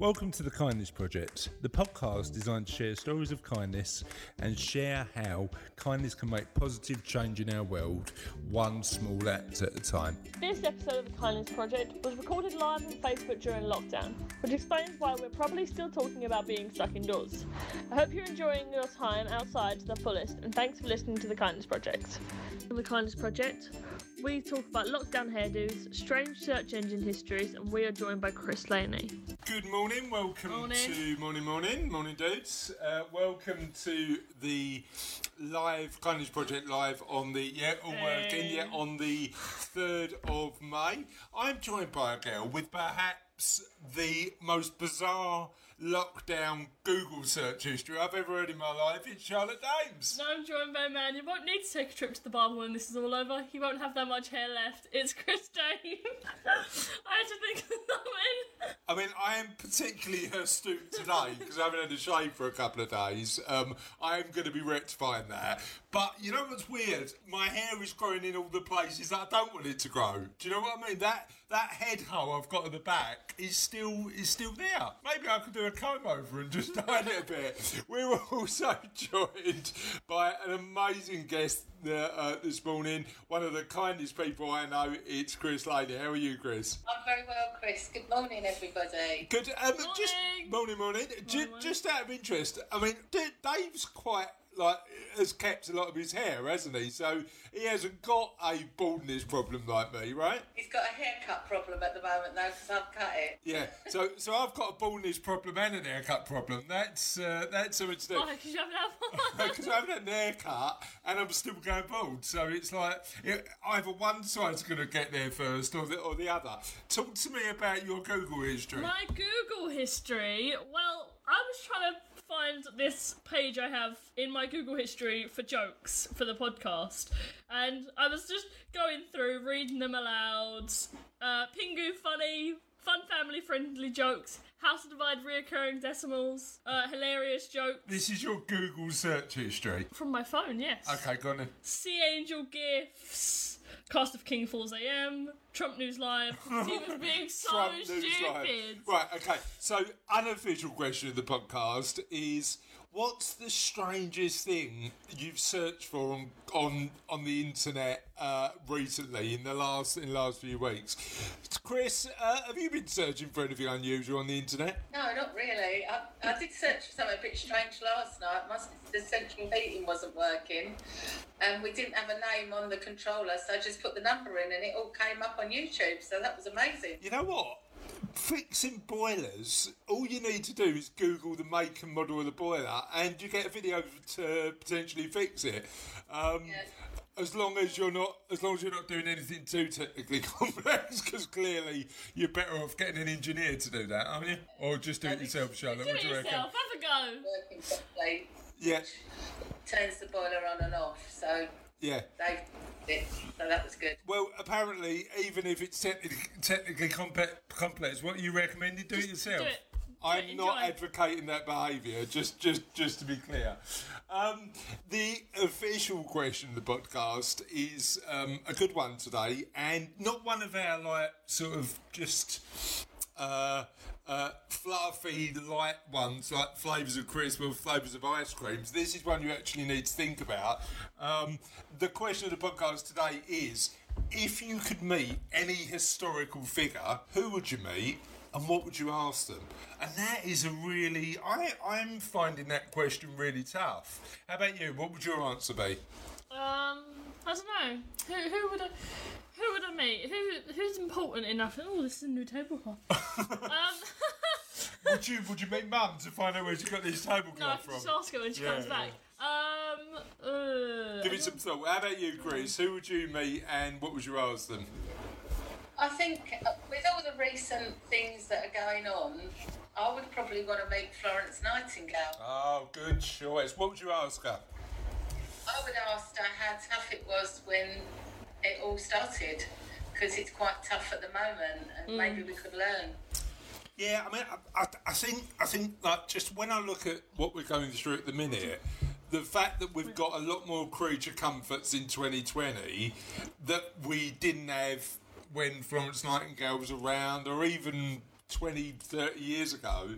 Welcome to the Kindness Project, the podcast designed to share stories of kindness and share how kindness can make positive change in our world, one small act at a time. This episode of the Kindness Project was recorded live on Facebook during lockdown, which explains why we're probably still talking about being stuck indoors. I hope you're enjoying your time outside to the fullest, and thanks for listening to the Kindness Project. The Kindness Project, we talk about lockdown hairdos, strange search engine histories, and we are joined by Chris Laney. Good morning, welcome Morning. to Morning Morning, Morning Dudes. Uh, welcome to the live Kindness Project live on the, yeah, all working, yeah, on the 3rd of May. I'm joined by a girl with perhaps the most bizarre lockdown Google search history I've ever heard in my life. It's Charlotte Dames. No, I'm joined by a man you won't need to take a trip to the barber when this is all over. He won't have that much hair left. It's Chris Dane. I had to think of something. I mean, I am particularly astute today because I haven't had a shave for a couple of days. Um, I am going to be rectifying that. But you know what's weird? My hair is growing in all the places that I don't want it to grow. Do you know what I mean? That that head hole I've got at the back is still is still there. Maybe I could do a comb over and just hide it a bit. We were also joined by an amazing guest uh, uh, this morning. One of the kindest people I know. It's Chris Laney. How are you, Chris? I'm very well, Chris. Good morning, everybody. Good. Um, Just Morning. morning, morning. Ju- Morning. just out of interest, I mean, Dave's quite like has kept a lot of his hair, hasn't he? So he hasn't got a baldness problem like me, right? He's got a haircut problem at the moment, though, because I've cut it. Yeah. So so I've got a baldness problem and an haircut problem. That's uh, that's something to do. Why? Because you haven't had one. Because I haven't had an haircut and I'm still going bald, so it's like it, either one side's going to get there first or the, or the other. Talk to me about your Google history. My Google history. Well, I was trying to find this page I have in my Google history for jokes for the podcast, and I was just going through, reading them aloud. Uh, Pingu funny, fun family friendly jokes. How to divide reoccurring decimals. Uh, hilarious jokes This is your Google search history. from my phone. Yes. Okay, go on then. Sea Angel gifts. Cast of King Falls AM. Trump News Live. He was being so Trump stupid. Right, okay. So, unofficial question of the podcast is what's the strangest thing you've searched for on on, on the internet uh, recently in the last in the last few weeks? Chris, uh, have you been searching for anything unusual on the internet? No, not really. I, I did search for something a bit strange last night. Must the central heating wasn't working, and we didn't have a name on the controller, so I just put the number in, and it all came up on YouTube. So that was amazing. You know what? Fixing boilers, all you need to do is Google the make and model of the boiler, and you get a video to potentially fix it. Um, Yeah. As long as you're not, as long as you're not doing anything too technically complex, because clearly you're better off getting an engineer to do that, aren't you? Or just do it yourself, Charlotte. Do What it do you reckon? yourself. Have a go. Working properly Yeah, turns the boiler on and off. So yeah. they it. So that was good. Well, apparently, even if it's technically, technically complex, complex, what you recommend? Do it yourself. do it. I'm it, not advocating that behaviour. Just, just, just to be clear, um, the official question of the podcast is um, a good one today, and not one of our like sort of just. Uh, uh, fluffy light ones like flavours of crisp or flavours of ice creams. This is one you actually need to think about. Um, the question of the podcast today is if you could meet any historical figure, who would you meet and what would you ask them? And that is a really, I, I'm finding that question really tough. How about you? What would your answer be? Um, I don't know. Who, who would I? Who would I meet? Who who's important enough? Oh, this is a new tablecloth. um, would you would you meet mum to find out where she got this no, I tablecloth can from? just ask her when she Yeah, comes back. Um, uh, Give it some thought. How about you, Chris? Who would you meet and what would you ask them? I think uh, with all the recent things that are going on, I would probably want to meet Florence Nightingale. Oh, good choice. What would you ask her? I would ask her how tough it was when it all started, because it's quite tough at the moment, and hmm. maybe we could learn. Yeah, I mean, I, I, I think I think like just when I look at what we're going through at the minute, the fact that we've got a lot more creature comforts in 2020 that we didn't have when Florence Nightingale was around, or even 20, 30 years ago,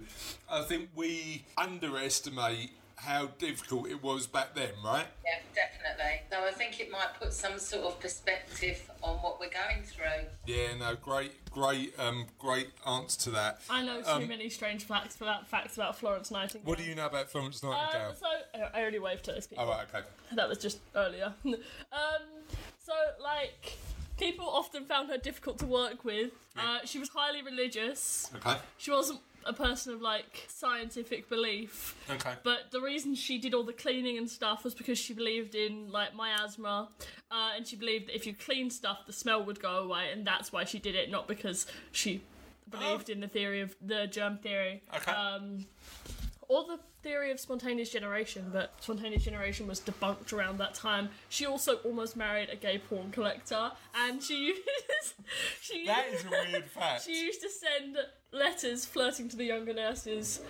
I think we underestimate how difficult it was back then, right? Yeah, definitely. So I think it might put some sort of perspective on what we're going through. Yeah, no, great, great, um, great answer to that. I know too Um, many strange facts about facts about Florence Nightingale. What do you know about Florence Nightingale? Um, so I already waved to those people. oh, right, okay. That was just earlier. um, so like people often found her difficult to work with. Uh, she was highly religious. Okay. She wasn't a person of like scientific belief. Okay. But the reason she did all the cleaning and stuff was because she believed in like miasma, uh, and she believed that if you clean stuff, the smell would go away, and that's why she did it, not because she believed in the theory of the germ theory. Okay. Um, or the theory of spontaneous generation, but spontaneous generation was debunked around that time. She also almost married a gay porn collector, and she used she that is a weird fact. she used to send letters flirting to the younger nurses.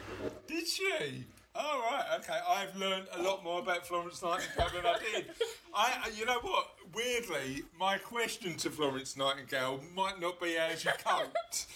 Did she? Oh right, okay. I've learned a lot more about Florence Nightingale than I did. I, uh, you know what? Weirdly, my question to Florence Nightingale might not be how she coped.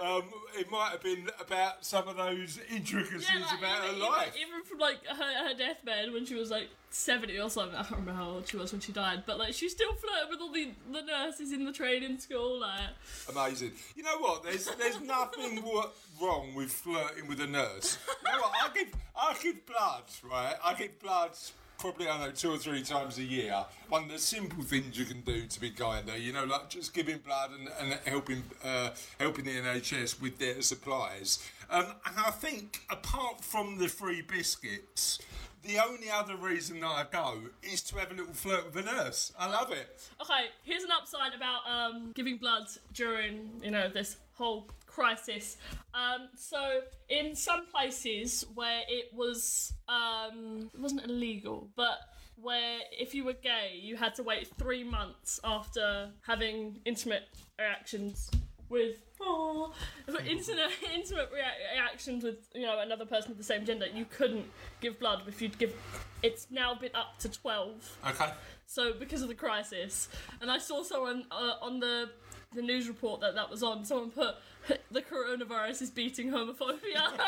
Um, it might have been about some of those intricacies like, about even, her life. Even, even from like her, her deathbed when she was like seventy or something. I can't remember how old she was when she died, but like she still flirted with all the, the nurses in the training school. Like, Amazing. You know what? There's there's nothing wrong with flirting with a nurse. You know what? I give I give blood, right? I give blood probably I don't know two or three times a year. One of the simple things you can do to be kinder, you know, like just giving blood and, and helping uh, helping the NHS with their supplies. Um, and I think apart from the free biscuits. The only other reason I go is to have a little flirt with a nurse. I love it. okay, here's an upside about um, giving blood during you know this whole crisis. Um, so in some places where it was um, it wasn't illegal, but where if you were gay, you had to wait three months after having intimate reactions with oh intimate intimate rea- reactions with you know another person of the same gender. You couldn't give blood if you'd give. It's now been up to twelve. Okay. So because of the crisis, and I saw someone uh, on the the news report that that was on. Someone put the coronavirus is beating homophobia.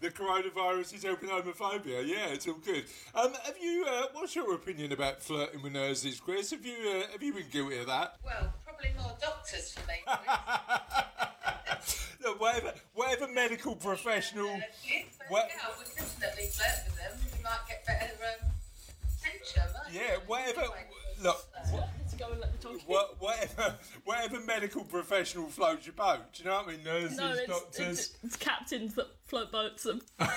The coronavirus is helping homophobia. Yeah, it's all good. Um, have you? Uh, what's your opinion about flirting with nurses, Chris? Have you? Uh, have you been guilty of that? Well, probably more doctors for me. Look, whatever, whatever medical professional. Uh, yeah, but What- yeah, I would definitely flirt with them. You might get better um, attention. Yeah, whatever. Look, wha- Let's go and let the talk. wha- whatever, whatever medical professional floats your boat. Do you know what I mean? Nurses, No, it's, doctors. it's, it's captains that float boats. And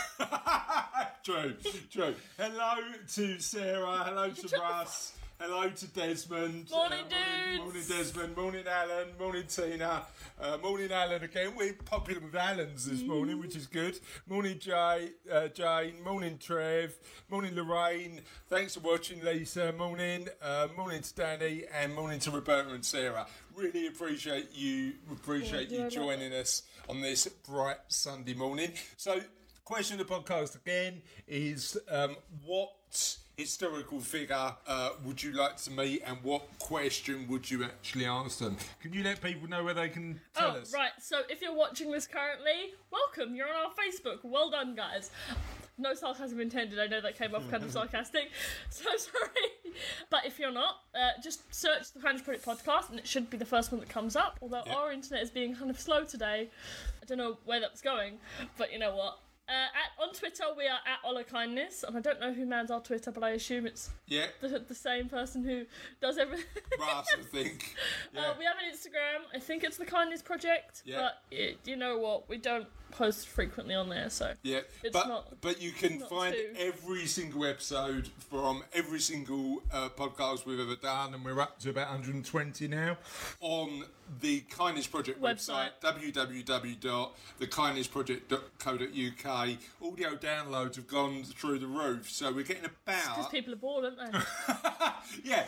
true, true. Hello to Sarah. Hello to Russ. Hello to Desmond. Morning, morning, dudes. morning, Desmond. Morning, Alan. Morning, Tina. Uh, morning, Alan again. We're popular with Alans this morning, which is good. Morning, Jay, uh, Jane. Morning, Trev. Morning, Lorraine. Thanks for watching, Lisa. Morning. Uh, morning to Danny, and morning to Roberta and Sarah. Really appreciate you. Appreciate Yeah, you joining us on this bright Sunday morning. So, question of the podcast again is um, what historical figure uh, would you like to meet and what question would you actually ask them? Can you let people know where they can tell oh, us? right. So if you're watching this currently, welcome. You're on our Facebook. Well done, guys. No sarcasm intended. I know that came off kind of sarcastic. So sorry. But if you're not, uh, just search the French Project podcast and it should be the first one that comes up. Although Yep. our internet is being kind of slow today. I don't know where that's going. But you know what? Uh, at, on Twitter, we are at Ola Kindness, and I don't know who mans our Twitter, but I assume it's Yeah, the, the same person who does everything. Russ, I think. Yeah. Uh, we have an Instagram. I think it's the Kindness Project. Yeah. But it, you know what? We don't post frequently on there, so Yeah, It's but not- but you can find too- every single episode from every single uh, podcast we've ever done, and we're up to about 120 now on the Kindness Project website, Website. www.thekindnessproject.co.uk. Audio downloads have gone through the roof, so we're getting about because people are bored, aren't they? yeah,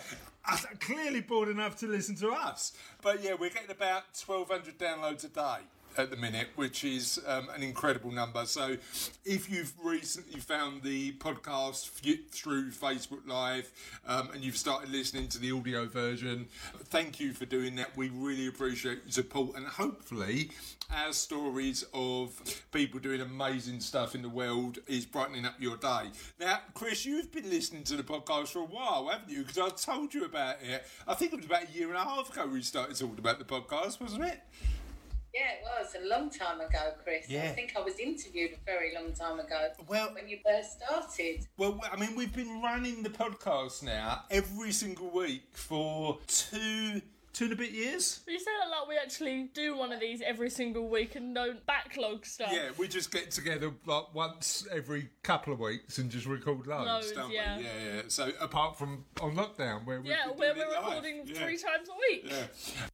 clearly bored enough to listen to us. But yeah, we're getting about 1,200 downloads a day. At the minute, which is um, an incredible number. So, if you've recently found the podcast through Facebook Live um, and you've started listening to the audio version, thank you for doing that. We really appreciate your support, and hopefully, our stories of people doing amazing stuff in the world is brightening up your day. Now, Chris, you've been listening to the podcast for a while, haven't you? Because I told you about it. I think it was about a year and a half ago we started talking about the podcast, wasn't it? Yeah, it was a long time ago, Chris. Yeah. I think I was interviewed a very long time ago. Well- when you first started. Well, I mean, we've been running the podcast now every single week for two, two and a bit years. You say that like we actually do one of these every single week and don't backlog stuff. Yeah, we just get together like once every couple of weeks and just record loads, Loads, don't yeah. we? Yeah, yeah. So apart from on lockdown, where we yeah, where we're it live. recording Yeah. three times a week. Yeah.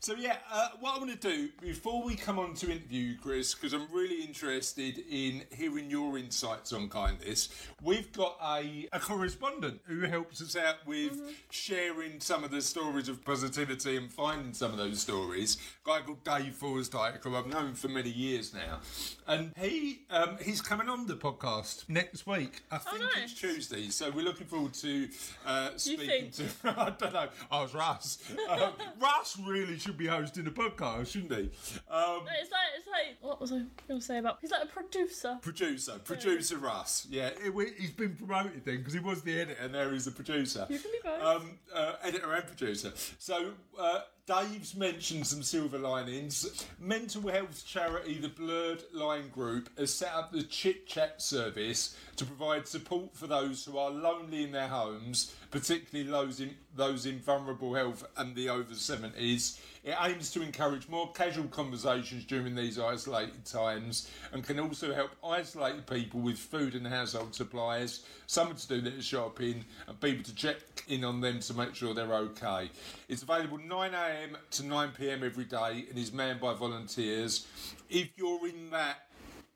So yeah, uh, what I'm going to do before we come on to interview you, Chris, because I'm really interested in hearing your insights on kindness. We've got a, a correspondent who helps us out with Mm-hmm. sharing some of the stories of positivity and finding some of those stories. A guy called Dave Forsdyke, who I've known for many years now, and he um, he's coming on the podcast next week. I think Oh, nice. it's Tuesday, so we're looking forward to uh, speaking to. I don't know. I was Russ. Um, Russ really should be hosting a podcast, shouldn't he? Um, It's like it's like what was I going to say about? He's like a producer. producer, producer Russ. Yeah, it- he's been promoted then because he was the editor, and now he's the producer. You can be both. Um, uh, editor and producer. So. Uh, Dave's mentioned some silver linings. Mental health charity, the Blurred Line Group, has set up the Chit Chat service to provide support for those who are lonely in their homes, particularly those in, those in vulnerable health and the over 70s. It aims to encourage more casual conversations during these isolated times and can also help isolated people with food and household supplies, someone to do their shopping, and people to check in on them to make sure they're okay. It's available 9am to 9pm every day and is manned by volunteers. If you're in that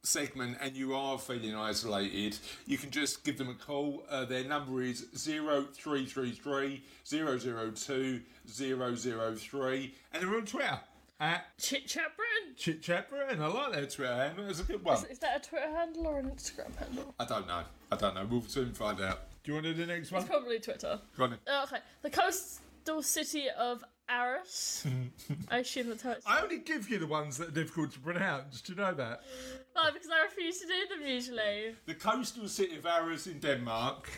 segment and you are feeling isolated, you can just give them a call. Uh, their number is 0333 002 003 and they're on Twitter at Chit Chat Britain. Chit Chat Britain. I like their Twitter handle. It's a good one. Is that a Twitter handle or an Instagram handle? I don't know. I don't know. We'll soon find out. Do you want to do the next one? It's probably Twitter. Go on. Uh, okay, the coastal city of Aarhus. I assume that's how it's. I only give you the ones that are difficult to pronounce. Do you know that? No, because I refuse to do them usually. The coastal city of Aarhus in Denmark.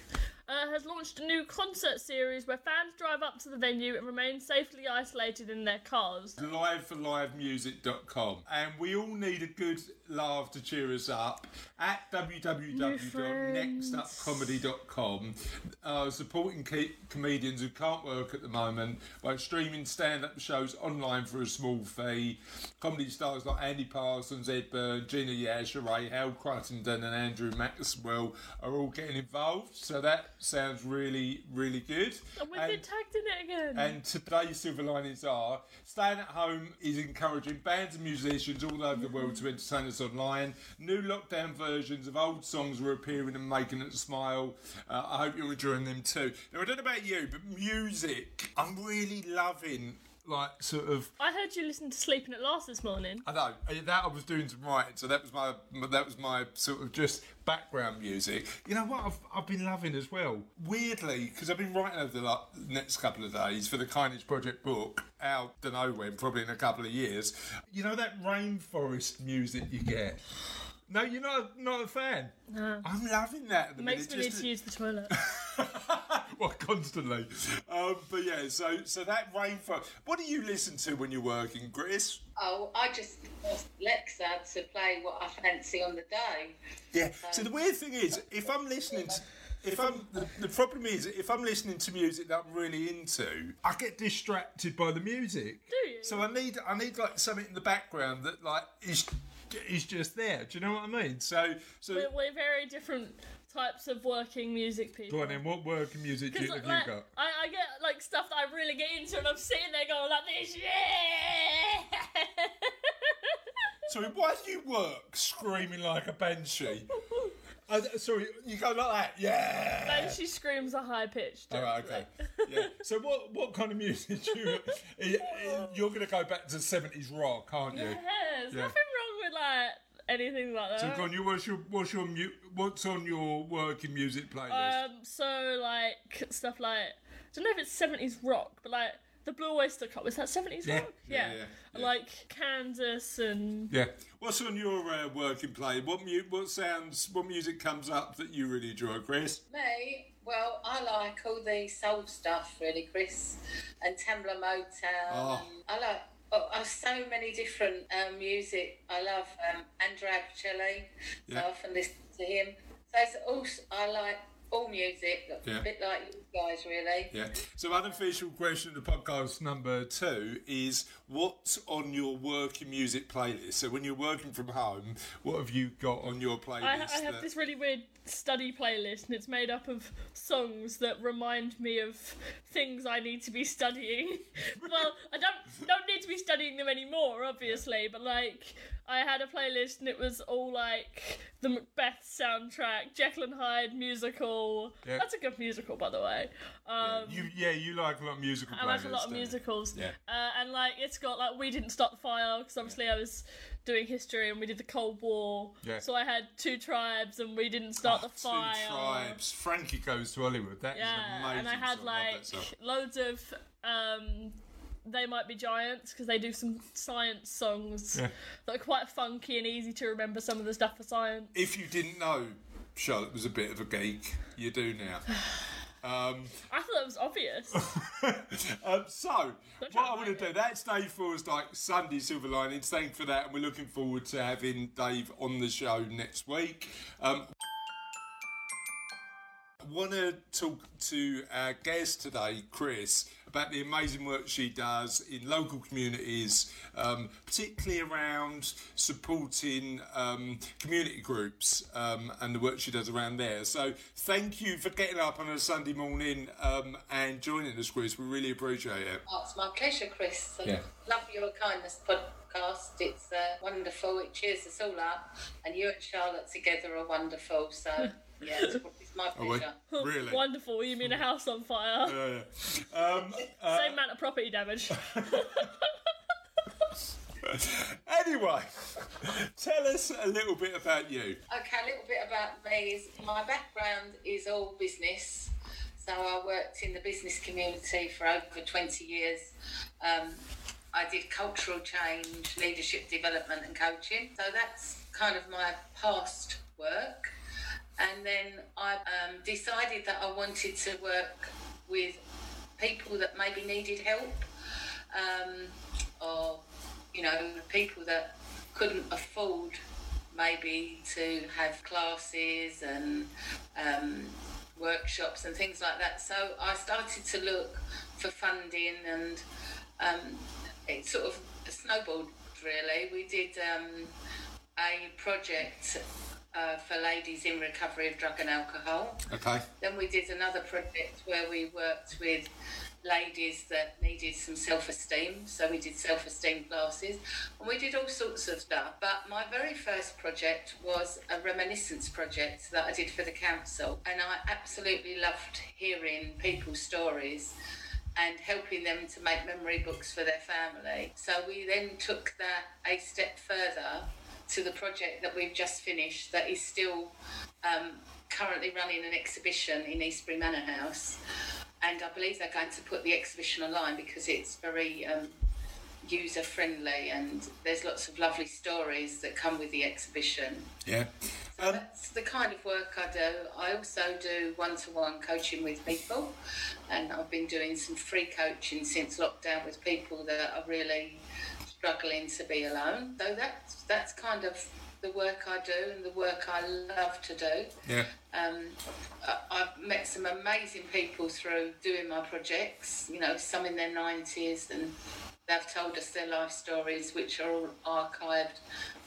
Uh, has launched a new concert series where fans drive up to the venue and remain safely isolated in their cars. liveforlivemusic.com and we all need a good laugh to cheer us up at www.nextupcomedy.com uh, supporting ke- comedians who can't work at the moment by streaming stand-up shows online for a small fee. Comedy stars like Andy Parsons, Ed Byrne, Gina Yashere, Ray Hal Crittenden and Andrew Maxwell are all getting involved. So that sounds really really good And we've been tagged in it again. and today's silver linings are staying at home is encouraging bands and musicians all over the world to entertain us online. New lockdown versions of old songs are appearing and making us smile. Uh, I hope you're enjoying them too. Now, I don't know about you, but music, I'm really loving. Like sort of, I heard you listen to Sleeping at Last this morning. I know uh, that I was doing some writing, so that was my that was my sort of just background music. You know what I've, I've been loving as well. Weirdly, because I've been writing over the la- next couple of days for the Kindness Project book. Out, don't know when, probably in a couple of years. You know that rainforest music you get. No, you're not not a fan. No. I'm loving that. At the Makes me minute, need just to use the toilet. well, constantly. Um, but yeah, so so that rainforest. What do you listen to when you're working, Chris? Oh, I just asked Lexa to play what I fancy on the day. Yeah. So the weird thing is, if I'm listening to. If I'm the, the problem is if I'm listening to music that I'm really into, I get distracted by the music. Do you? So I need I need like something in the background that like is is just there. Do you know what I mean? So so we're, we're very different types of working music people. go on then. What work and music do you, have like, you got? I, I get like stuff that I really get into, and I'm sitting there going like this, yeah. Sorry, why do you work screaming like a banshee? Uh, sorry, you go like that, yeah. and she screams a high pitched. All right, okay. yeah. So what what kind of music do you? You're going to go back to seventies rock, aren't you? There's Yeah. nothing wrong with like anything like that. So, go on, you, what's your what's your mu- what's on your working music playlist? Um, so like stuff like I don't know if it's seventies rock, but like the Blue Oyster Cult was that seventies Yeah. rock? Yeah, yeah, yeah. Like Kansas and yeah. What's on your uh, working play? What mu- what sounds? What music comes up that you really enjoy, Chris? Me, well, I like all the soul stuff, really, Chris, and Tamla Motown. Oh. I like oh, oh, so many different um, music. I love um, Andrea Bocelli, so Yeah. I often listen to him. So it's also, I like all music, Yeah. a bit like you guys, really. Yeah. So, unofficial question of the podcast number two is what's on your working music playlist? So, when you're working from home, what have you got on your playlist? I, I have that- this really weird study playlist, and it's made up of songs that remind me of things I need to be studying. well, I don't don't need to be studying them anymore, obviously, but like I had a playlist, and it was all like the Macbeth soundtrack, Jekyll and Hyde musical. Yeah. That's a good musical, by the way. Um, You, yeah, you like a lot of musical. I like a lot of musicals. Yeah. Uh, and like it's got like we didn't start the fire because obviously I was doing history and we did the Cold War. Yeah. So I had two tribes and we didn't start Oh, the fire. Two tribes. Frankie goes to Hollywood. That an Yeah, amazing. and I had song. Like song. loads of um, they might be giants because they do some science songs Yeah. that are quite funky and easy to remember some of the stuff for science. If you didn't know, Charlotte was a bit of a geek. You do now. Um, I thought it was obvious. um, so, what I want to do, that's Dave Forsdyke's Sunday Silver Linings. Thank you for that, and we're looking forward to having Dave on the show next week. Um, want to talk to our guest today, Chris, about the amazing work she does in local communities, um, particularly around supporting um, community groups um, and the work she does around there. So, thank you for getting up on a Sunday morning um, and joining us, Chris. We really appreciate it. Oh, it's my pleasure, Chris. I Yeah. Love your kindness podcast. It's uh, wonderful. It cheers us all up. And you and Charlotte together are wonderful. So, yeah, it's, it's my Oh, wait, pleasure. really? Wonderful. You mean a house on fire? Yeah, yeah. Um, uh, Same amount of property damage. anyway, tell us a little bit about you. Okay, a little bit about me is my background is all business. So I worked in the business community for over 20 years. Um, I did cultural change, leadership development, and coaching. So that's kind of my past work. And then I um, decided that I wanted to work with people that maybe needed help um, or, you know, people that couldn't afford maybe to have classes and um, workshops and things like that. So I started to look for funding and um, it sort of snowballed really. We did um, a project uh, for ladies in recovery of drug and alcohol. Okay. Then we did another project where we worked with ladies that needed some self esteem. So we did self esteem classes and we did all sorts of stuff. But my very first project was a reminiscence project that I did for the council. And I absolutely loved hearing people's stories and helping them to make memory books for their family. So we then took that a step further to the project that we've just finished that is still um, currently running an exhibition in Eastbury Manor House. And I believe they're going to put the exhibition online because it's very um, user friendly and there's lots of lovely stories that come with the exhibition. Yeah. So that's the kind of work I do. I also do one to one coaching with people, and I've been doing some free coaching since lockdown with people that are really struggling to be alone. So that's that's kind of the work I do and the work I love to do. Yeah. Um, I- I've met some amazing people through doing my projects. You know, some in their nineties and They've told us their life stories, which are all archived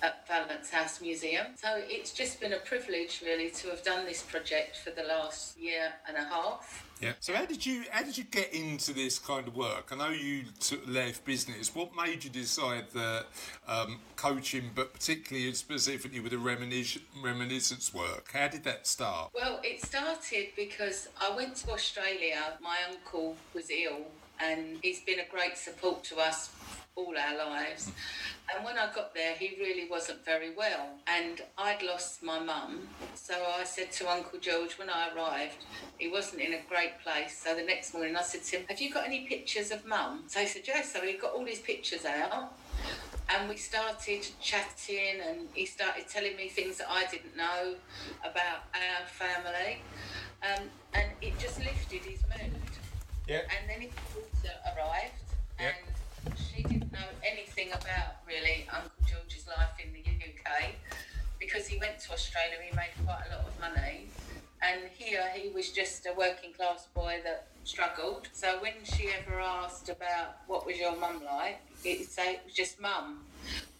at Valence House Museum. So it's just been a privilege, really, to have done this project for the last year and a half. Yeah. So how did you how did you get into this kind of work? I know you left business. What made you decide that um, coaching, but particularly and specifically with the reminis- reminiscence work, how did that start? Well, it started because I went to Australia. My uncle was ill, and he's been a great support to us all our lives. And when I got there, he really wasn't very well. And I'd lost my mum. So I said to Uncle George when I arrived, he wasn't in a great place. So the next morning I said to him, Have you got any pictures of mum? So he said, Yes. So he got all his pictures out. And we started chatting, and he started telling me things that I didn't know about our family. Um, and it just lifted his mood. Yeah. And then daughter arrived, Yeah. and she didn't know anything about really Uncle George's life in the UK because he went to Australia. He made quite a lot of money, and here he was just a working class boy that struggled. So when she ever asked about what was your mum like, he'd say it was just mum.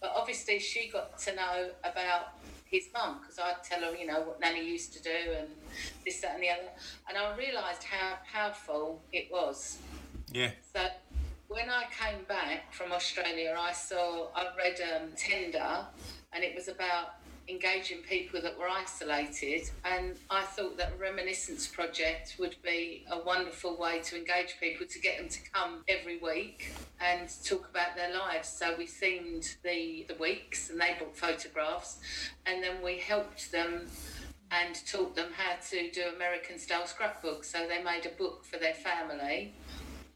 But obviously she got to know about his mum because I'd tell her, you know, what Nanny used to do and this, that, and the other. And I realised how powerful it was. Yeah. So when I came back from Australia, I saw, I read um, Tender, and it was about engaging people that were isolated. And I thought that a reminiscence project would be a wonderful way to engage people, to get them to come every week and talk about their lives. So we themed the, the weeks, and they brought photographs, and then we helped them and taught them how to do American style scrapbooks. So they made a book for their family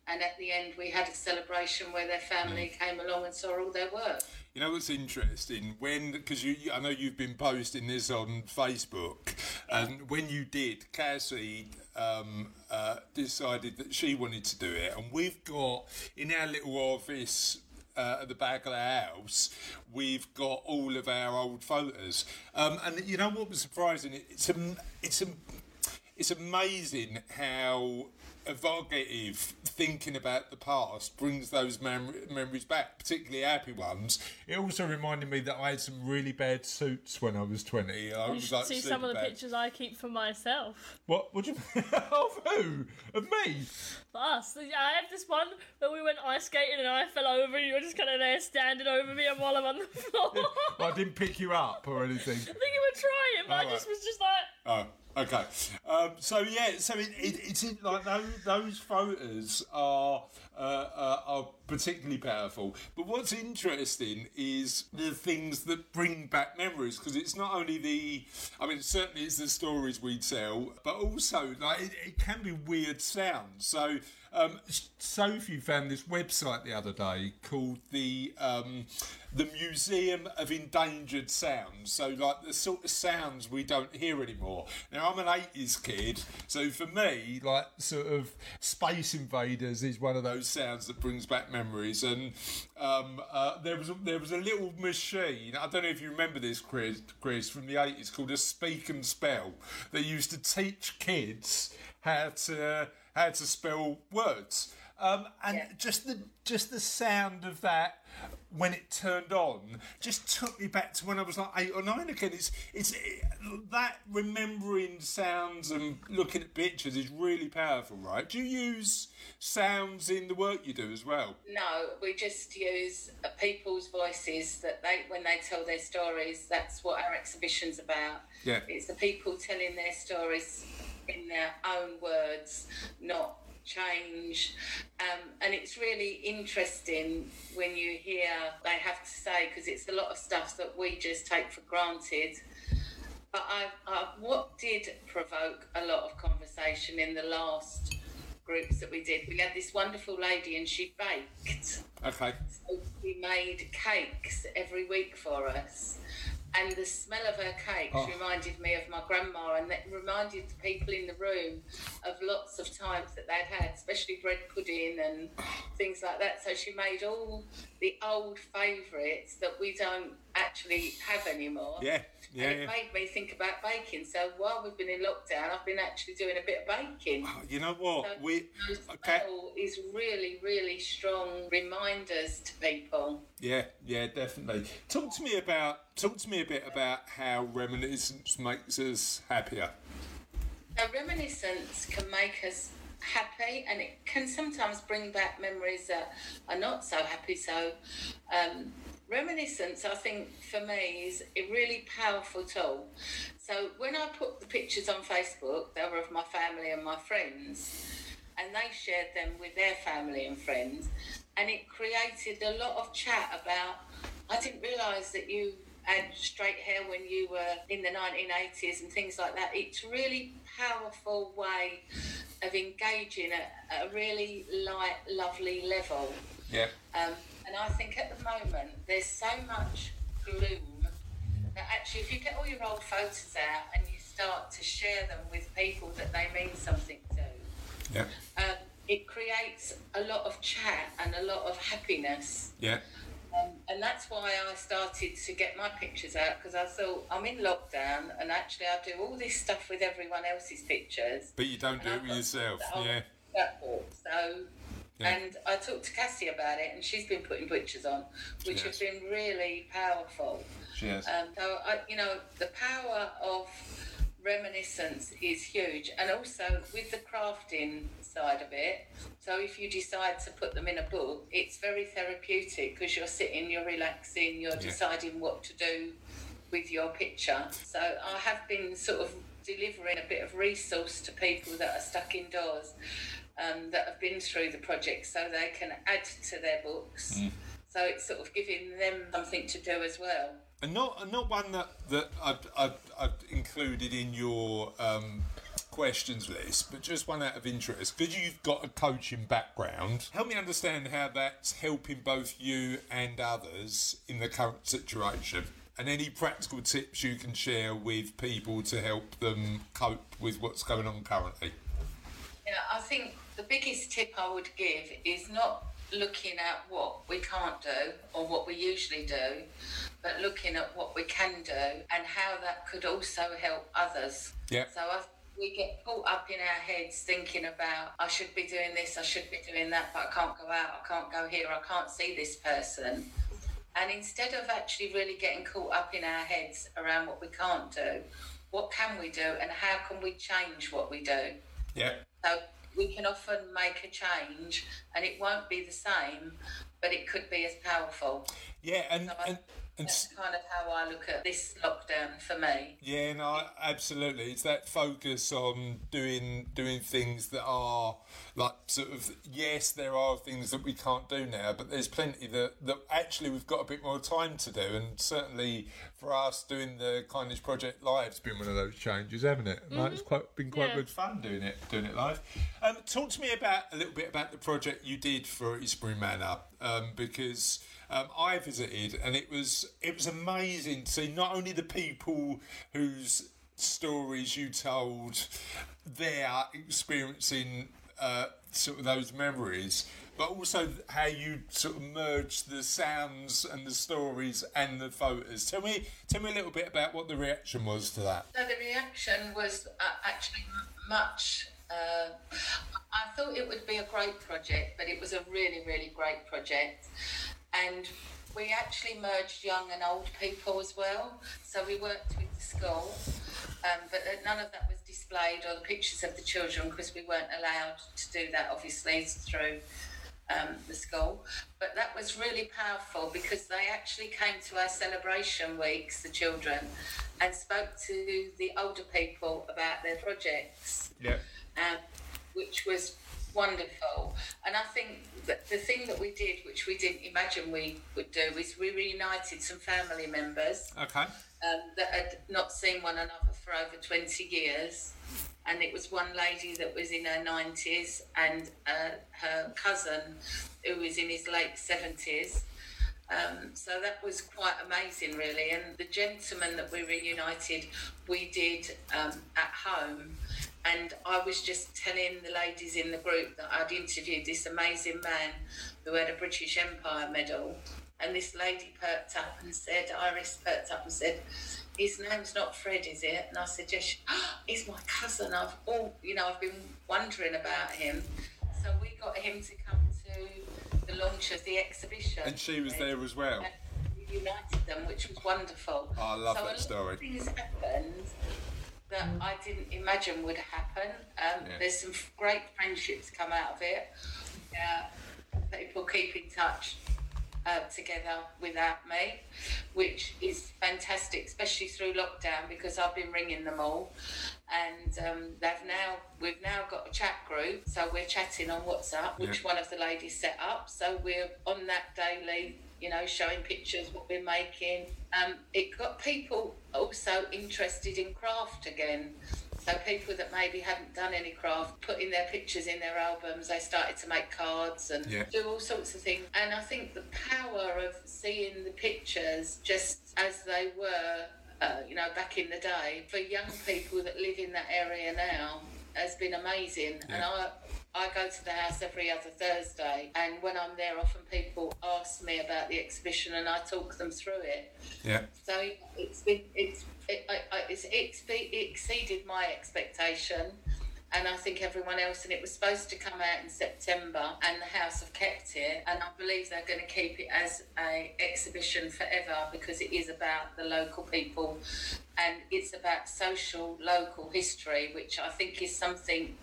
and at the end we had a celebration where their family came along and saw all their work. You know what's interesting when because you, I know you've been posting this on Facebook, and when you did, Cassie um, uh, decided that she wanted to do it, and we've got in our little office. Uh, at the back of the house, we've got all of our old photos, um, and you know what was surprising? It's am- it's am- it's amazing how evocative thinking about the past brings those mem- memories back, particularly happy ones. It also reminded me that I had some really bad suits when I was 20. I You was should like see some of the bad. pictures I keep for myself. What would you of who? Of me? For us, I have this one where we went ice skating and I fell over and you were just kind of there standing over me and while I'm on the floor. Well, I didn't pick you up or anything. I think you were trying, but I Alright. just was just like, Oh, okay. Um, so yeah, so it, it, it's in, like those, those photos are uh, uh, are particularly powerful. But what's interesting is the things that bring back memories because it's not only the, I mean, certainly it's the stories we tell, but also like it, it can be weird sounds. So. Um, Sophie found this website the other day called the um, the Museum of Endangered Sounds. So, like the sort of sounds we don't hear anymore. Now, I'm an 80s kid, so for me, like sort of Space Invaders is one of those sounds that brings back memories. And um, uh, there was a, there was a little machine. I don't know if you remember this, Chris, Chris from the 80s, called a Speak and Spell. They used to teach kids how to how to spell words. Um, and Yeah. just the just the sound of that when it turned on just took me back to when I was like eight or nine again. It's it's it, that remembering sounds and looking at pictures is really powerful, right? Do you use sounds in the work you do as well? No, we just use uh, people's voices that they, when they tell their stories, that's what our exhibition's about. Yeah. It's the people telling their stories in their own words, not change. Um, and it's really interesting when you hear they have to say, because it's a lot of stuff that we just take for granted. But I, I, what did provoke a lot of conversation in the last groups that we did, we had this wonderful lady and she baked. Okay. So she made cakes every week for us. And the smell of her cakes Oh. reminded me of my grandma, and that reminded the people in the room of lots of times that they'd had, especially bread pudding and things like that. So she made all the old favourites that we don't actually have anymore. Yeah, yeah, and it yeah. made me think about baking. So while we've been in lockdown, I've been actually doing a bit of baking. You know what? So We okay. is really, really strong reminders to people. Yeah, yeah, definitely. Talk to me about talk to me a bit about how reminiscence makes us happier. A reminiscence can make us happy and it can sometimes bring back memories that are not so happy. So, um, reminiscence, I think, for me, is a really powerful tool. So, when I put the pictures on Facebook, they were of my family and my friends, and they shared them with their family and friends, and it created a lot of chat about. I didn't realise that you had straight hair when you were in the 1980s and things like that. It's a really powerful way of engaging at a really light, lovely level. Yeah. Um, and I think at the moment there's so much gloom that actually, if you get all your old photos out and you start to share them with people that they mean something to, Yeah. um, it creates a lot of chat and a lot of happiness. Yeah. Um, and that's why I started to get my pictures out because I thought I'm in lockdown and actually I do all this stuff with everyone else's pictures. But you don't do it with yourself. Yeah. So, Yeah. and I talked to Cassie about it and she's been putting pictures on, which Yes. have been really powerful. Cheers. Um, so, I, you know, the power of reminiscence is huge, and also with the crafting side of it. So, if you decide to put them in a book, it's very therapeutic because you're sitting, you're relaxing, you're deciding what to do with your picture. So, I have been sort of delivering a bit of resource to people that are stuck indoors. Um, that have been through the project so they can add to their books. So it's sort of giving them something to do as well. And not and not one that that I've, I'd, I'd included in your um, questions list, but just one out of interest because you've got a coaching background. Help me understand how that's helping both you and others in the current situation. And any practical tips you can share with people to help them cope with what's going on currently. Yeah, I think the biggest tip I would give is not looking at what we can't do or what we usually do, but looking at what we can do and how that could also help others. Yeah. So I, we get caught up in our heads thinking about, I should be doing this, I should be doing that, but I can't go out, I can't go here, I can't see this person. And instead of actually really getting caught up in our heads around what we can't do, what can we do and how can we change what we do? Yeah. So we can often make a change and it won't be the same, but it could be as powerful. Yeah, and So I- and, and That's kind of how I look at this lockdown for me. Yeah, no, absolutely. It's that focus on doing doing things that are like sort of yes, there are things that we can't do now, but there's plenty that that actually we've got a bit more time to do, and certainly for us doing the Kindness Project live, it's been one of those changes, haven't it? Like, it's quite been quite Yeah. good fun doing it doing it live. Um, talk to me about a little bit about the project you did for Eastbury Manor, um, because. Um, I visited and it was it was amazing to see not only the people whose stories you told there experiencing uh, sort of those memories, but also how you sort of merge the sounds and the stories and the photos. Tell me, tell me a little bit about what the reaction was to that. So the reaction was uh, actually much. Uh, I thought it would be a great project, but it was a really, really great project. And we actually merged young and old people as well. So we worked with the school, um, but none of that was displayed or the pictures of the children because we weren't allowed to do that, obviously, through um, the school. But that was really powerful because they actually came to our celebration weeks, the children, and spoke to the older people about their projects Yeah, um, which was wonderful. And I think that the thing that we did, which we didn't imagine we would do, is we reunited some family members okay, um, that had not seen one another for over 20 years. And it was one lady that was in her 90s and uh, her cousin who was in his late 70s. Um, so that was quite amazing, really. And the gentleman that we reunited, we did um, at home and I was just telling the ladies in the group that I'd interviewed this amazing man who had a British Empire medal. And this lady perked up and said, Iris perked up and said, his name's not Fred, is it? And I said, yes. Oh, he's my cousin. I've all, you know, I've been wondering about him. So we got him to come to the launch of the exhibition. And she was there as well. We united them, which was wonderful. Oh, I love so that story. Things happened that I didn't imagine would happen. Um, Yeah. There's some great friendships come out of it. Yeah, people keep in touch uh, together without me, which is fantastic, especially through lockdown because I've been ringing them all, and um, they've now we've now got a chat group, so we're chatting on WhatsApp, which Yeah. one of the ladies set up. So we're on that daily, you know, showing pictures what we're making. Um, it got people also interested in craft again. So people that maybe hadn't done any craft, putting their pictures in their albums, they started to make cards and Yeah. do all sorts of things. And I think the power of seeing the pictures just as they were, uh, you know, back in the day, for young people that live in that area now, has been amazing. And I, I go to the house every other Thursday, and when I'm there, often people ask me about the exhibition, and I talk them through it. Yeah. So it's been it's it, I, it exceeded my expectation, and I think everyone else. And it was supposed to come out in September, and the House have kept it, and I believe they're going to keep it as a exhibition forever because it is about the local people, and it's about social local history, which I think is something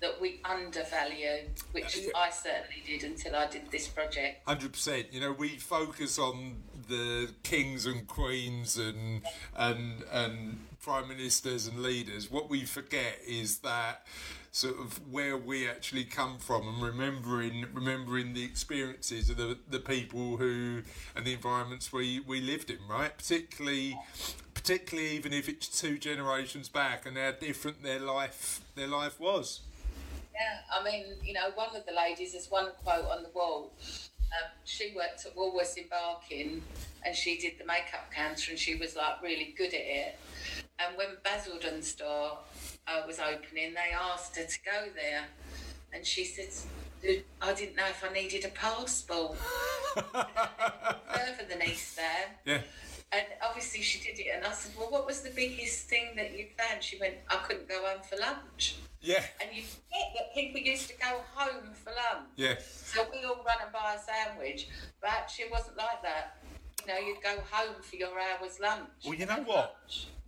that we undervalue, which. I certainly did until I did this project. Hundred percent. You know, we focus on the kings and queens and and and prime ministers and leaders. What we forget is that sort of where we actually come from and remembering remembering the experiences of the, the people who and the environments we, we lived in, right? Particularly particularly even if it's two generations back and how different their life their life was. Yeah, I mean, you know, one of the ladies, there's one quote on the wall. Um, she worked at Woolworths in Barking and she did the makeup counter and she was like really good at it. And when Basildon store uh, was opening, they asked her to go there. And she said, I didn't know if I needed a passport. Further than East there. Yeah. And obviously she did it. And I said, Well, what was the biggest thing that you found? She went, I couldn't go home for lunch. Yeah. And you forget that people used to go home for lunch. Yeah. So we all run and buy a sandwich, but actually it wasn't like that. You know, you'd go home for your hour's lunch. Well, you know what?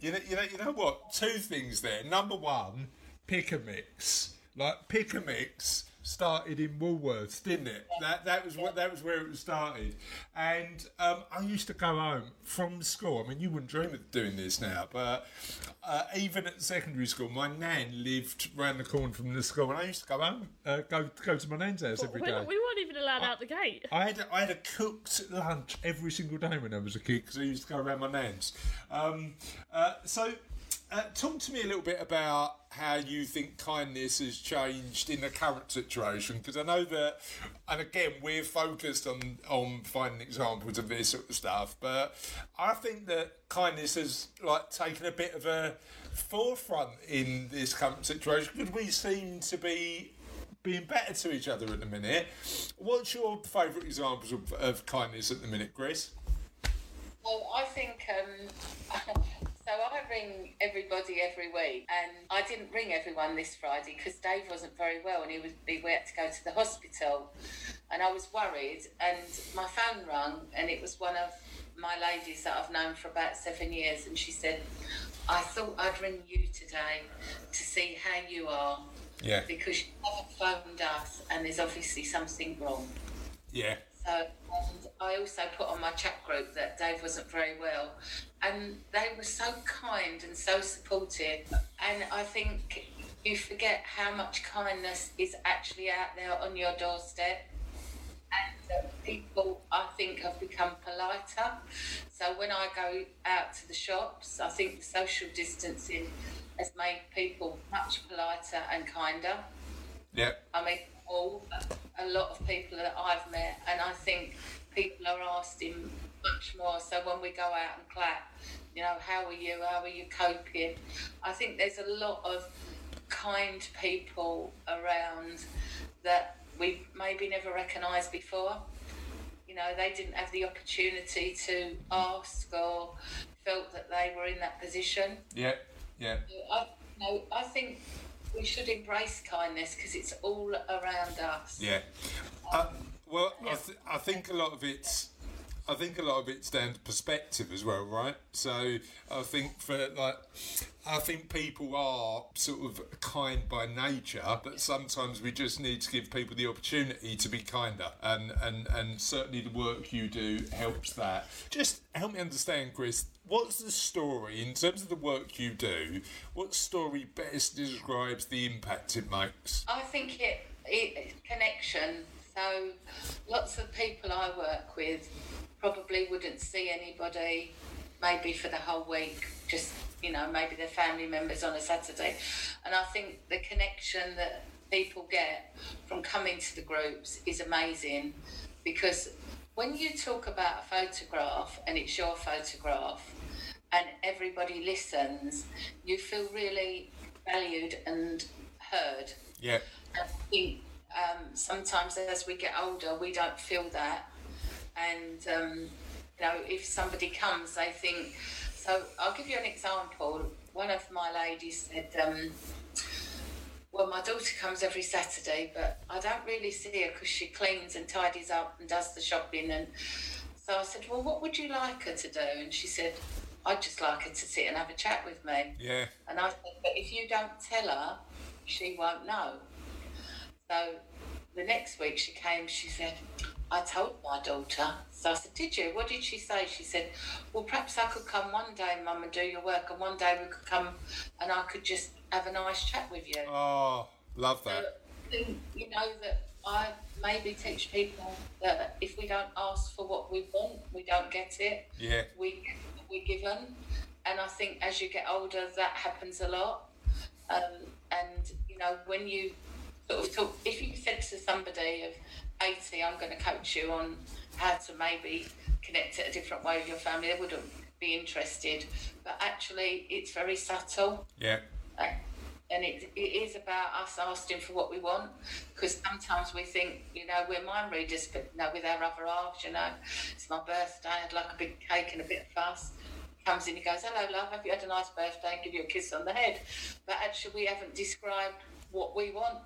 You know, you know, you know what? Two things there. Number one, pick a mix. Like pick a mix started in Woolworths, didn't it? That that was what that was where it was started. And um, I used to go home from school. I mean, you wouldn't dream of doing this now, but uh, even at secondary school, my nan lived round the corner from the school, and I used to go home, uh, go go to my nan's house every We, we weren't even allowed out the gate. I had a, I had a cooked lunch every single day when I was a kid because I used to go around my nan's. Um, uh, so, uh, talk to me a little bit about how you think kindness has changed in the current situation because I know that, and again, we're focused on on finding examples of this sort of stuff, but I think that kindness has like taken a bit of a forefront in this current situation because we seem to be being better to each other at the minute. What's your favourite examples of, of kindness at the minute, Chris? Well, I think um, so. I ring everybody every week, and I didn't ring everyone this Friday because Dave wasn't very well, and he was he had to go to the hospital, and I was worried. And my phone rang, and it was one of my ladies that I've known for about seven years, and she said, "I thought I'd ring you today to see how you are." Yeah, Because you haven't phoned us, and there's obviously something wrong. yeah, So, and I also put on my chat group that Dave wasn't very well, and they were so kind and so supportive. And I think you forget how much kindness is actually out there on your doorstep. And people, I think, have become politer. So when I go out to the shops, I think the social distancing has made people much politer and kinder. yeah, I mean, a lot of people that I've met, and I think people are asking much more. So when we go out and clap, you know, how are you? How are you coping? I think there's a lot of kind people around that we maybe never recognised before. You know, they didn't have the opportunity to ask or felt that they were in that position. Yeah, yeah. I, you know, I think we should embrace kindness because it's all around us. Yeah. Uh, well, I, th- I think a lot of it's. I think a lot of it's down to perspective as well, right? So I think for like, I think people are sort of kind by nature, but sometimes we just need to give people the opportunity to be kinder, and and and certainly the work you do helps that. Just help me understand, Chris. What's the story in terms of the work you do? What story best describes the impact it makes? I think it, it connection. So lots of people I work with probably wouldn't see anybody maybe for the whole week. Just you know, maybe their family members on a Saturday, and I think the connection that people get from coming to the groups is amazing because when you talk about a photograph and it's your photograph and everybody listens, you feel really valued and heard. Yeah. I think um, sometimes as we get older, we don't feel that. And, um, you know, if somebody comes, they think. So I'll give you an example. One of my ladies said, um, well, my daughter comes every Saturday, but I don't really see her because she cleans and tidies up and does the shopping. And so I said, well, what would you like her to do? And she said, I'd just like her to sit and have a chat with me. Yeah. And I said, but if you don't tell her, she won't know. So the next week she came, she said, I told my daughter. So I said, Did you? What did she say? She said, Well, perhaps I could come one day, Mum, and do your work, and one day we could come and I could just have a nice chat with you. Oh, love that. So, you know, that I maybe teach people that if we don't ask for what we want, we don't get it. Yeah. We, we're given. And I think as you get older, that happens a lot. Um, and, you know, when you sort of talk, if you said to somebody of 80, I'm going to coach you on how to maybe connect it a different way with your family, they wouldn't be interested. But actually, it's very subtle. Yeah. Uh, and it, it is about us asking for what we want because sometimes we think, you know, we're mind readers, but you know, with our other halves, you know, it's my birthday, I'd like a big cake and a bit of fuss. Comes in, he goes, Hello, love, have you had a nice birthday? And give you a kiss on the head. But actually, we haven't described what we want.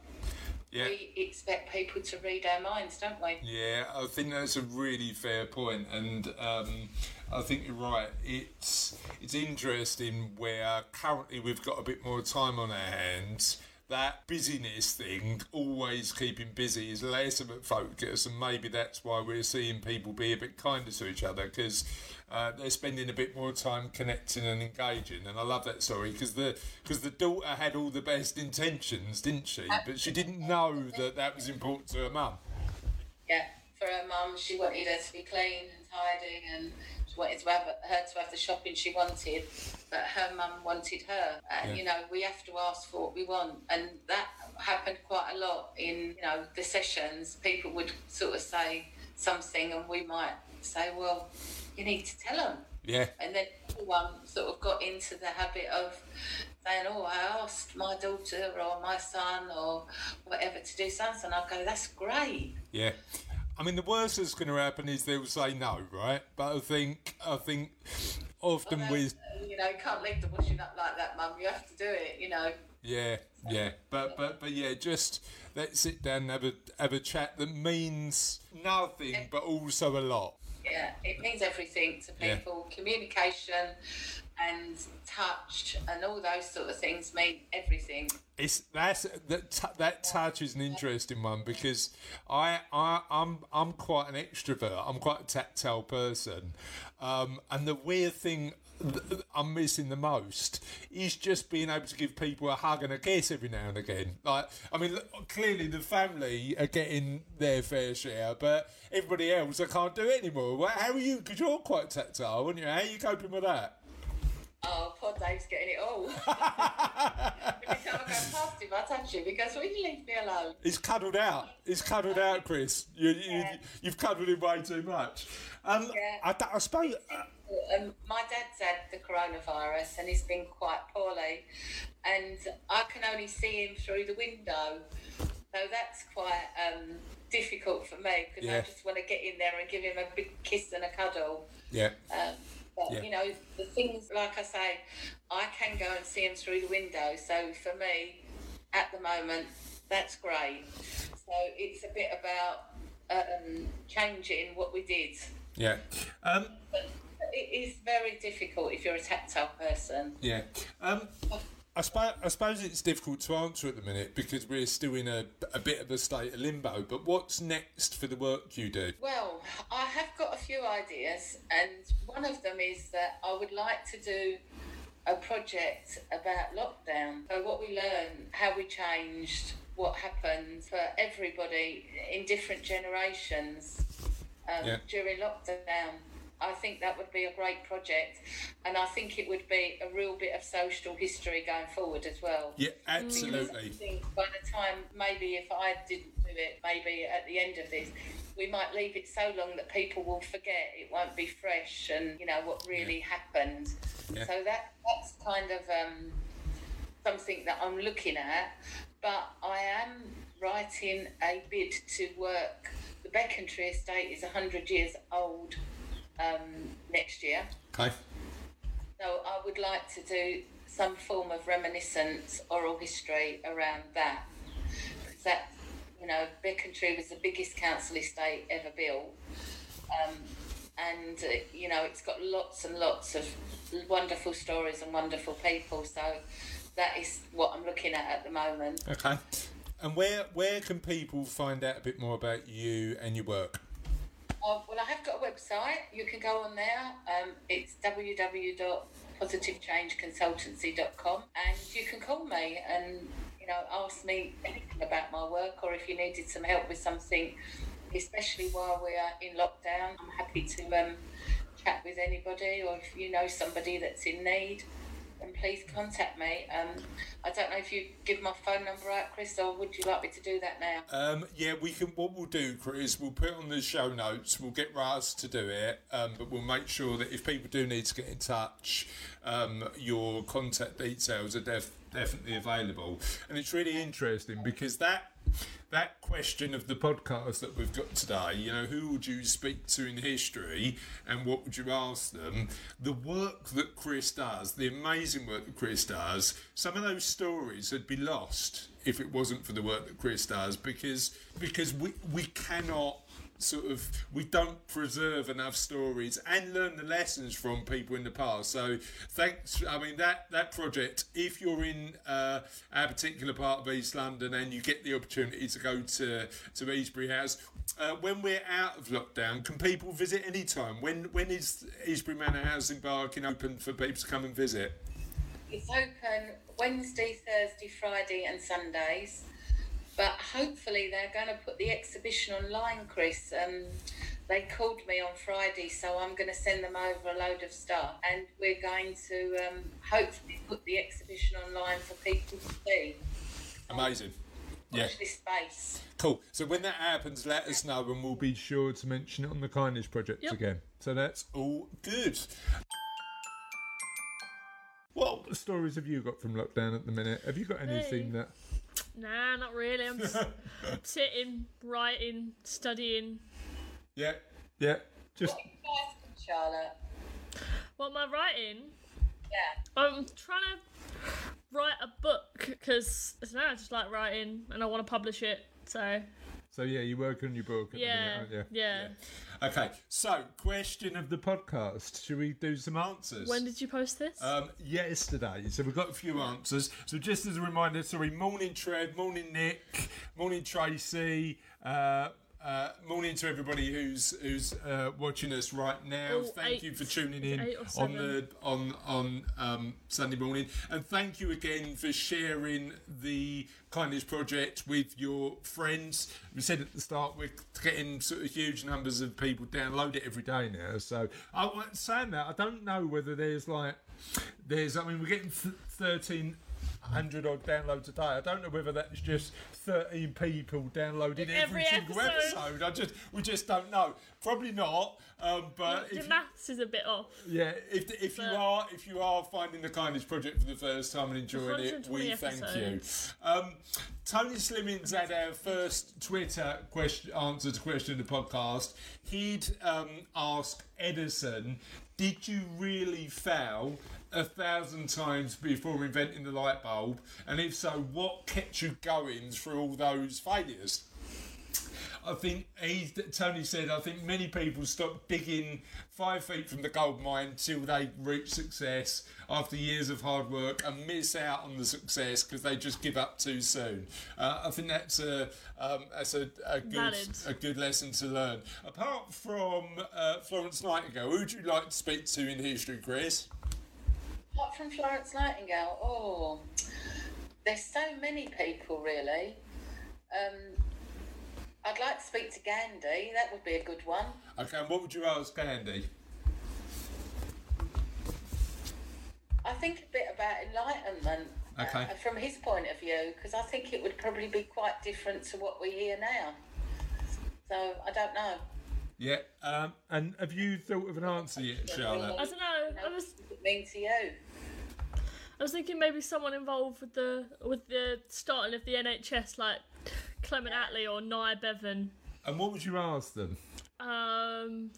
Yeah. We expect people to read our minds, don't we? Yeah, I think that's a really fair point, and um, I think you're right. It's it's interesting where currently we've got a bit more time on our hands. That busyness thing, always keeping busy, is less of a focus, and maybe that's why we're seeing people be a bit kinder to each other because uh, they're spending a bit more time connecting and engaging. And I love that story because the because the daughter had all the best intentions, didn't she? But she didn't know that that was important to her mum. Yeah. For her mum, she wanted her to be clean and tidy, and wanted to have her to have the shopping she wanted. But her mum wanted her, and Yeah. you know we have to ask for what we want, and that happened quite a lot in you know the sessions. People would sort of say something, and we might say, "Well, you need to tell them." Yeah, And then everyone sort of got into the habit of saying, Oh, I asked my daughter or my son or whatever to do something. I go, That's great. yeah. I mean, the worst that's going to happen is they'll say no, right? But I think I think often Although, with you know, you can't leave the washing up like that, mum. You have to do it, you know. Yeah, yeah, but but but yeah, just let's sit down and have a have a chat that means nothing, but also a lot. Yeah, it means everything to Yeah. people. Communication and touch and all those sort of things mean everything. It's that's that t- that touch is an interesting one because I I I'm I'm quite an extrovert. I'm quite a tactile person, um, and the weird thing I'm missing the most is just being able to give people a hug and a kiss every now and again. Like I mean, clearly the family are getting their fair share, but everybody else I can't do it anymore. How are you? Because you're quite tactile, aren't you? How are you coping with that? Oh, poor Dave's getting it all. Every time I go past him, I touch him. He goes, "Will you leave me alone?" He's cuddled out. He's cuddled out, Chris. You, you, Yeah. You've cuddled him way too much. Um, Yeah. I, I suppose. Uh, Um, my dad's had the coronavirus and he's been quite poorly, and I can only see him through the window. So that's quite um, difficult for me because Yeah. I just want to get in there and give him a big kiss and a cuddle. yeah. Um, but Yeah. you know, the things like I say, I can go and see them through the window. So for me, at the moment, that's great. So it's a bit about um, changing what we did. Yeah. Um, But it is very difficult if you're a tactile person. yeah. Um, I suppose, I suppose it's difficult to answer at the minute because we're still in a, a bit of a state of limbo. But what's next for the work you do? Well, I have got a few ideas, and one of them is that I would like to do a project about lockdown. So, what we learned, how we changed, what happened for everybody in different generations um, Yeah. during lockdown. I think that would be a great project, and I think it would be a real bit of social history going forward as well. Yeah, I absolutely. think by the time, maybe if I didn't do it, maybe at the end of this, we might leave it so long that people will forget. It won't be fresh, and you know what really happened. Yeah. So that that's kind of um, something that I'm looking at. But I am writing a bid to work. The Becontree estate is hundred years old um, next year. Okay. So I would like to do some form of reminiscence, oral history around that. Because that, you know, Becontree was the biggest council estate ever built. Um, and, uh, you know, it's got lots and lots of wonderful stories and wonderful people. So that is what I'm looking at at the moment. Okay. And where where can people find out a bit more about you and your work? Oh, well, I have got a website. You can go on there. Um, it's www.positivechangeconsultancy.com and you can call me and, you know, ask me anything about my work or if you needed some help with something, especially while we are in lockdown. I'm happy to um, chat with anybody or if you know somebody that's in need. Then please contact me. Um, I don't know if you give my phone number out, Chris, or would you like me to do that now? Um, yeah, we can. What we'll do, Chris, we'll put on the show notes. We'll get Raz to do it, um, but we'll make sure that if people do need to get in touch, um, your contact details are def- definitely available. And it's really interesting because that that question of the podcast that we've got today, you know, who would you speak to in history and what would you ask them? The work that Chris does, the amazing work that Chris does, some of those stories would be lost if it wasn't for the work that Chris does because because we we cannot sort of we don't preserve enough stories and learn the lessons from people in the past. So thanks i mean that that project if you're in uh, our particular part of east london and you get the opportunity to go to to eastbury house uh, when we're out of lockdown can people visit anytime? When when is eastbury manor house in Barking open for people to come and visit? It's open Wednesday, Thursday, Friday, and Sundays. But hopefully they're going to put the exhibition online, Chris. Um, they called me on Friday, so I'm going to send them over a load of stuff, and we're going to um, hopefully put the exhibition online for people to see. amazing yeah Watch this space. Cool. So when that happens, let us know, and we'll be sure to mention it on the Kindness Project Yep. again. So that's all good. What stories have you got from lockdown at the minute? Have you got anything Hey. that? Nah, not really. I'm just sitting, writing, studying. Yeah, yeah. Just What are you asking, Charlotte? What am I writing? Yeah. I'm trying to write a book because now I just like writing and I want to publish it. So so yeah, you work on your book at yeah, the minute, aren't you? yeah. Okay. So question of the podcast. Should we do some answers? When did you post this? Um, yesterday, so we've got a few answers. So just as a reminder, sorry, morning Trev, morning Nick, morning Tracy, uh, uh, morning to everybody who's who's uh, watching us right now. Oh, thank eight- you for tuning in on the on on um, Sunday morning, and thank you again for sharing the kindness project with your friends. We said at the start we're getting sort of huge numbers of people download it every day now. So I was saying that I don't know whether there's like there's, I mean, we're getting th- 1,300 odd downloads a day. I don't know whether that's just 13 people downloading every, Every single episode. episode. I just, we just don't know. Probably not. Um, but the maths is a bit off. yeah, if if you are if you are finding the Kindness Project for the first time and enjoying it, 120 we thank you. Um, Tony Slimmins had our first Twitter question answer to question in the podcast. He'd um, ask Edison, "Did you really fail?" A thousand times before inventing the light bulb, and if so, what kept you going through all those failures? I think he, Tony said, I think many people stop digging five feet from the gold mine till they reach success after years of hard work and miss out on the success because they just give up too soon. Uh, I think that's a um, that's a, a good Valid. a good lesson to learn. Apart from uh, Florence Nightingale, who would you like to speak to in history, Chris? Apart from Florence Nightingale, oh, there's so many people really. Um, I'd like to speak to Gandhi. That would be a good one. Okay, and what would you ask Gandhi? I think a bit about enlightenment Okay. uh, from his point of view, because I think it would probably be quite different to what we hear now. So I don't know. Yeah, um, and have you thought of an answer yet, Charlotte? I don't know. I was What does it mean to you? I was thinking maybe someone involved with the with the starting of the NHS, like Clement Attlee or Nye Bevan. And what would you ask them? Um,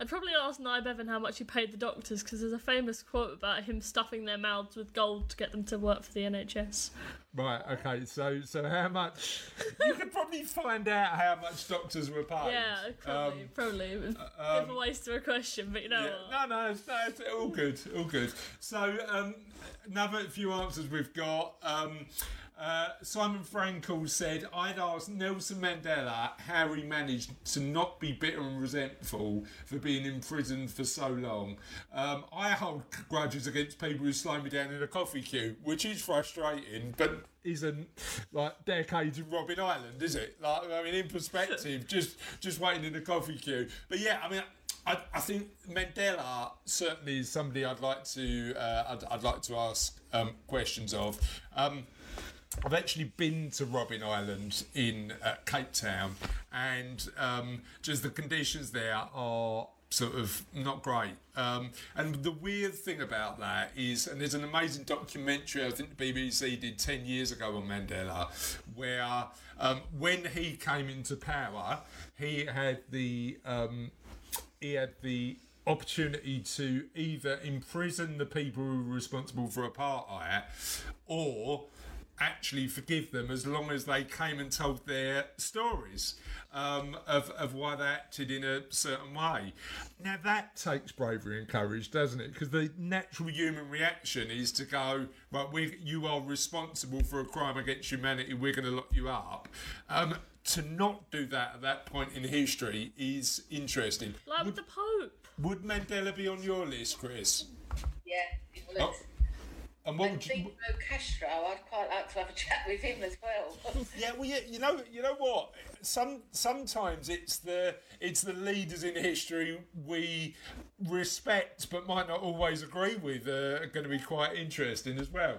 I'd probably ask Nye Bevan how much he paid the doctors because there's a famous quote about him stuffing their mouths with gold to get them to work for the NHS. Right. Okay. So, so how much? you could probably find out how much doctors were paid. Yeah, probably, Um, probably. It was um, giveaways to a question, but you know yeah. what? No, no, it's, no, it's all good, all good. So, um, another few answers we've got. Um, uh, Simon Frankel said, I'd ask Nelson Mandela how he managed to not be bitter and resentful for being imprisoned for so long. Um, I hold grudges against people who slow me down in a coffee queue, which is frustrating, but isn't like decades in Robben Island, is it? Like, I mean, in perspective, just just waiting in the coffee queue. But yeah, I mean, I, I think Mandela certainly is somebody I'd like to uh, I'd, I'd like to ask um, questions of. Um, I've actually been to Robben Island in uh, Cape Town, and um, just the conditions there are sort of not great. Um, and the weird thing about that is, and there's an amazing documentary I think the BBC did 10 years ago on Mandela, where um, when he came into power, he had the um, he had the opportunity to either imprison the people who were responsible for apartheid or actually forgive them as long as they came and told their stories um, of, of why they acted in a certain way. Now that takes bravery and courage, doesn't it? Because the natural human reaction is to go, right, we, you are responsible for a crime against humanity, we're going to lock you up. Um, to not do that at that point in history is interesting. Like with the Pope. Would Mandela be on your list, Chris? Yeah, it would. Oh, And what And would you? Castro, I'd quite like to have a chat with him as well. Yeah, well, yeah, you know, you know what? Some sometimes it's the it's the leaders in history we respect, but might not always agree with. Uh, are going to be quite interesting as well.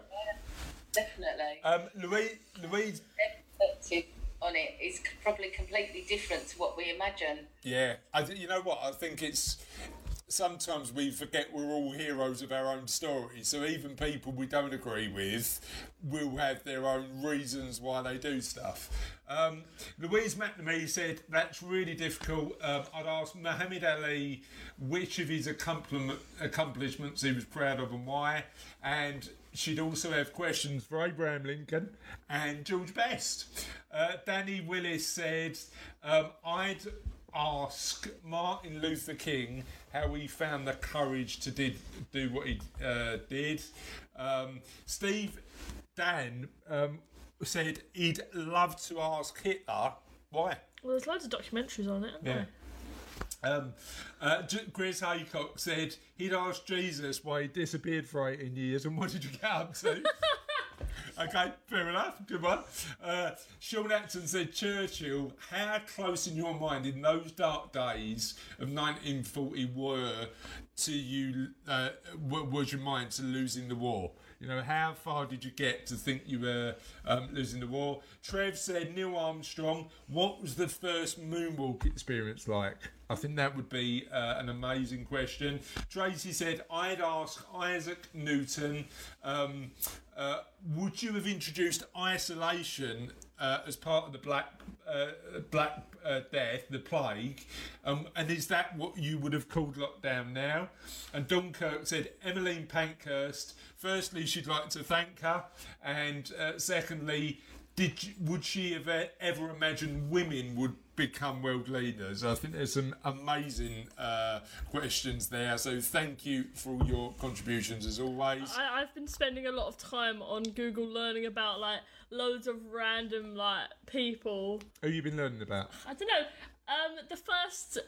Definitely. Um, Louise, Louise, perspective on it is probably completely different to what we imagine. yeah, I, you know what? I think it's sometimes we forget we're all heroes of our own story. So even people we don't agree with will have their own reasons why they do stuff. Um, Louise McNamee said that's really difficult. Um, I'd ask Muhammad Ali which of his accomplishments he was proud of and why. And she'd also have questions for Abraham Lincoln and George Best. Uh, Danny Willis said, um, I'd ask Martin Luther King how he found the courage to did, do what he uh, did. Um, Steve Dan um, said he'd love to ask Hitler why. Well, there's loads of documentaries on it. aren't Yeah. there? Um, uh, Chris Haycock said he'd asked Jesus why he disappeared for 18 years and what did you get up to? Okay, fair enough. Good one. Uh, Sean Atson said, Churchill, how close in your mind in those dark days of 1940 were to you, uh, was your mind to losing the war? You know, how far did you get to think you were um, losing the war? Trev said, Neil Armstrong, what was the first moonwalk experience like? I think that would be uh, an amazing question. Tracy said, I'd ask Isaac Newton, um, uh, would you have introduced isolation uh, as part of the Black uh, Black uh, Death, the plague? Um, and is that what you would have called lockdown now? And Dunkirk said, Emmeline Pankhurst, firstly, she'd like to thank her, and uh, secondly, did would she have ever imagined women would become world leaders? I think there's some amazing uh, questions there. So thank you for all your contributions as always. I, I've been spending a lot of time on Google learning about like loads of random like people. Who you been learning about? I don't know. Um, the first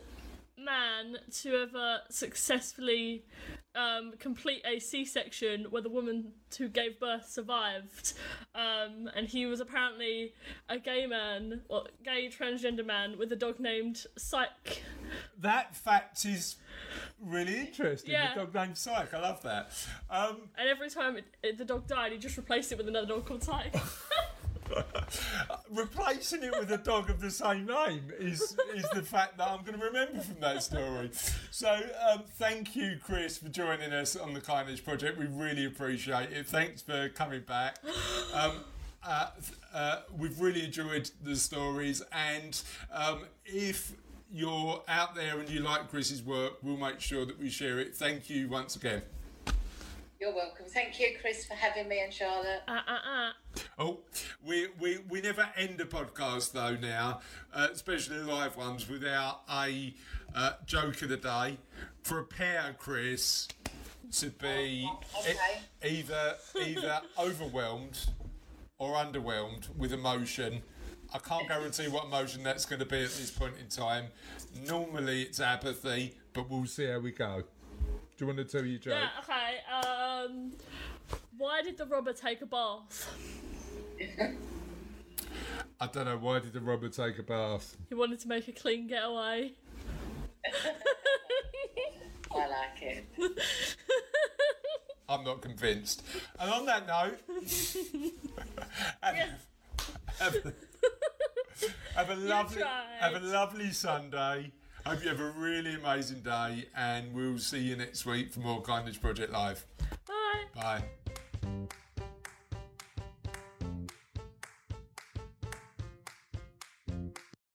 man to ever successfully um, complete a C-section where the woman who gave birth survived, um, and he was apparently a gay man, or gay transgender man with a dog named Psyche. That fact is really interesting. Yeah. The dog named Psyche. I love that. Um, And every time it, it, the dog died, he just replaced it with another dog called Psyche. replacing it with a dog of the same name is is the fact that I'm going to remember from that story. So um, thank you, Chris, for joining us on the Kindness Project. We really appreciate it. Thanks for coming back. Um, uh, uh, we've really enjoyed the stories, and um, if you're out there and you like Chris's work, we'll make sure that we share it. Thank you once again. You're welcome. Thank you, Chris, for having me and Charlotte. uh, uh, uh. Oh, we, we, we never end a podcast though now, uh, especially live ones, without a uh, joke of the day. Prepare Chris to be Okay. e- either either overwhelmed or underwhelmed with emotion. I can't guarantee what emotion that's going to be at this point in time. Normally it's apathy, but we'll see how we go. Do you want to tell your joke? Yeah, okay. Um, why did the robber take a bath? I don't know. Why did the robber take a bath? He wanted to make a clean getaway. I like it. I'm not convinced. And on that note, have, have, have a lovely have a lovely Sunday. Hope you have a really amazing day, and we'll see you next week for more Kindness Project Live. Bye. Bye.